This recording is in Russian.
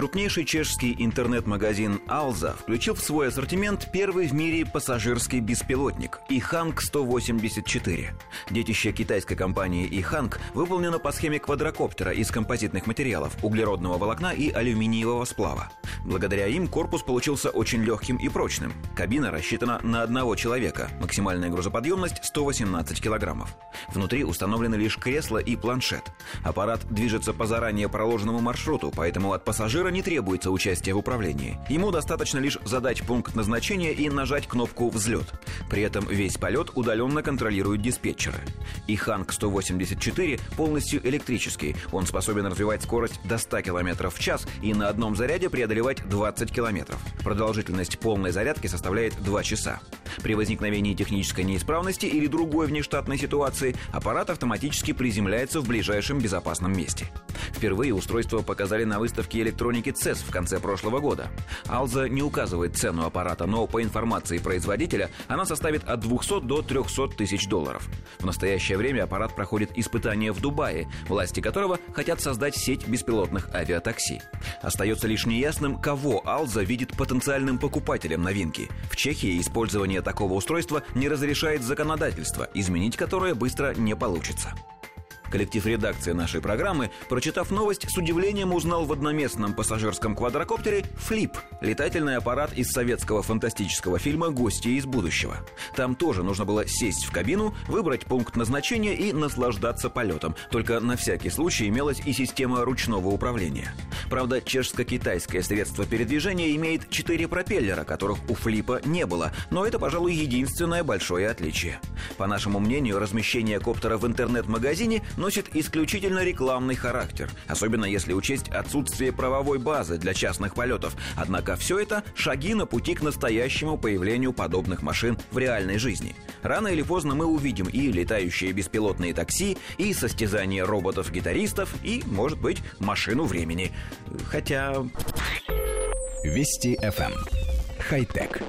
Крупнейший чешский интернет-магазин «Алза» включил в свой ассортимент первый в мире пассажирский беспилотник «Иханг-184». Детище китайской компании «Иханг» выполнено по схеме квадрокоптера из композитных материалов, углеродного волокна и алюминиевого сплава. Благодаря им корпус получился очень легким и прочным. Кабина рассчитана на одного человека, максимальная грузоподъемность 118 килограммов. Внутри установлены лишь кресло и планшет. Аппарат движется по заранее проложенному маршруту, поэтому от пассажира не требуется участие в управлении. Ему достаточно лишь задать пункт назначения и нажать кнопку «Взлет». При этом весь полет удаленно контролируют диспетчеры. И Ханг-184 полностью электрический. Он способен развивать скорость до 100 км в час и на одном заряде преодолевать 20 км. Продолжительность полной зарядки составляет 2 часа. При возникновении технической неисправности или другой внештатной ситуации аппарат автоматически приземляется в ближайшем безопасном месте. Впервые устройство показали на выставке электроники CES в конце прошлого года. Алза не указывает цену аппарата, но по информации производителя она составит от 200 до 300 тысяч долларов. В настоящее время аппарат проходит испытания в Дубае, власти которого хотят создать сеть беспилотных авиатакси. Остается лишь неясным, кого Алза видит потенциальным покупателем новинки. В Чехии использование такого устройства не разрешает законодательство, изменить которое быстро не получится. Коллектив редакции нашей программы, прочитав новость, с удивлением узнал в одноместном пассажирском квадрокоптере «Флип» — летательный аппарат из советского фантастического фильма «Гости из будущего». Там тоже нужно было сесть в кабину, выбрать пункт назначения и наслаждаться полетом. Только на всякий случай имелась и система ручного управления. Правда, чешско-китайское средство передвижения имеет четыре пропеллера, которых у «Флипа» не было, но это, пожалуй, единственное большое отличие. По нашему мнению, размещение коптера в интернет-магазине носит исключительно рекламный характер, особенно если учесть отсутствие правовой базы для частных полетов. Однако все это шаги на пути к настоящему появлению подобных машин в реальной жизни. Рано или поздно мы увидим и летающие беспилотные такси, и состязание роботов-гитаристов, и, может быть, машину времени. Хотя... Вести FM. Эм. Хай-тек.